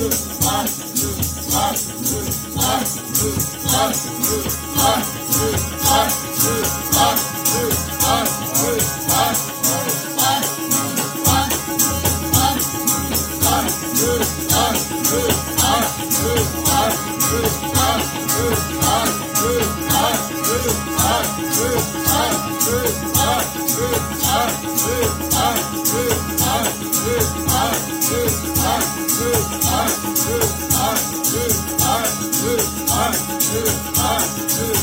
Heart, heart, two, one, two.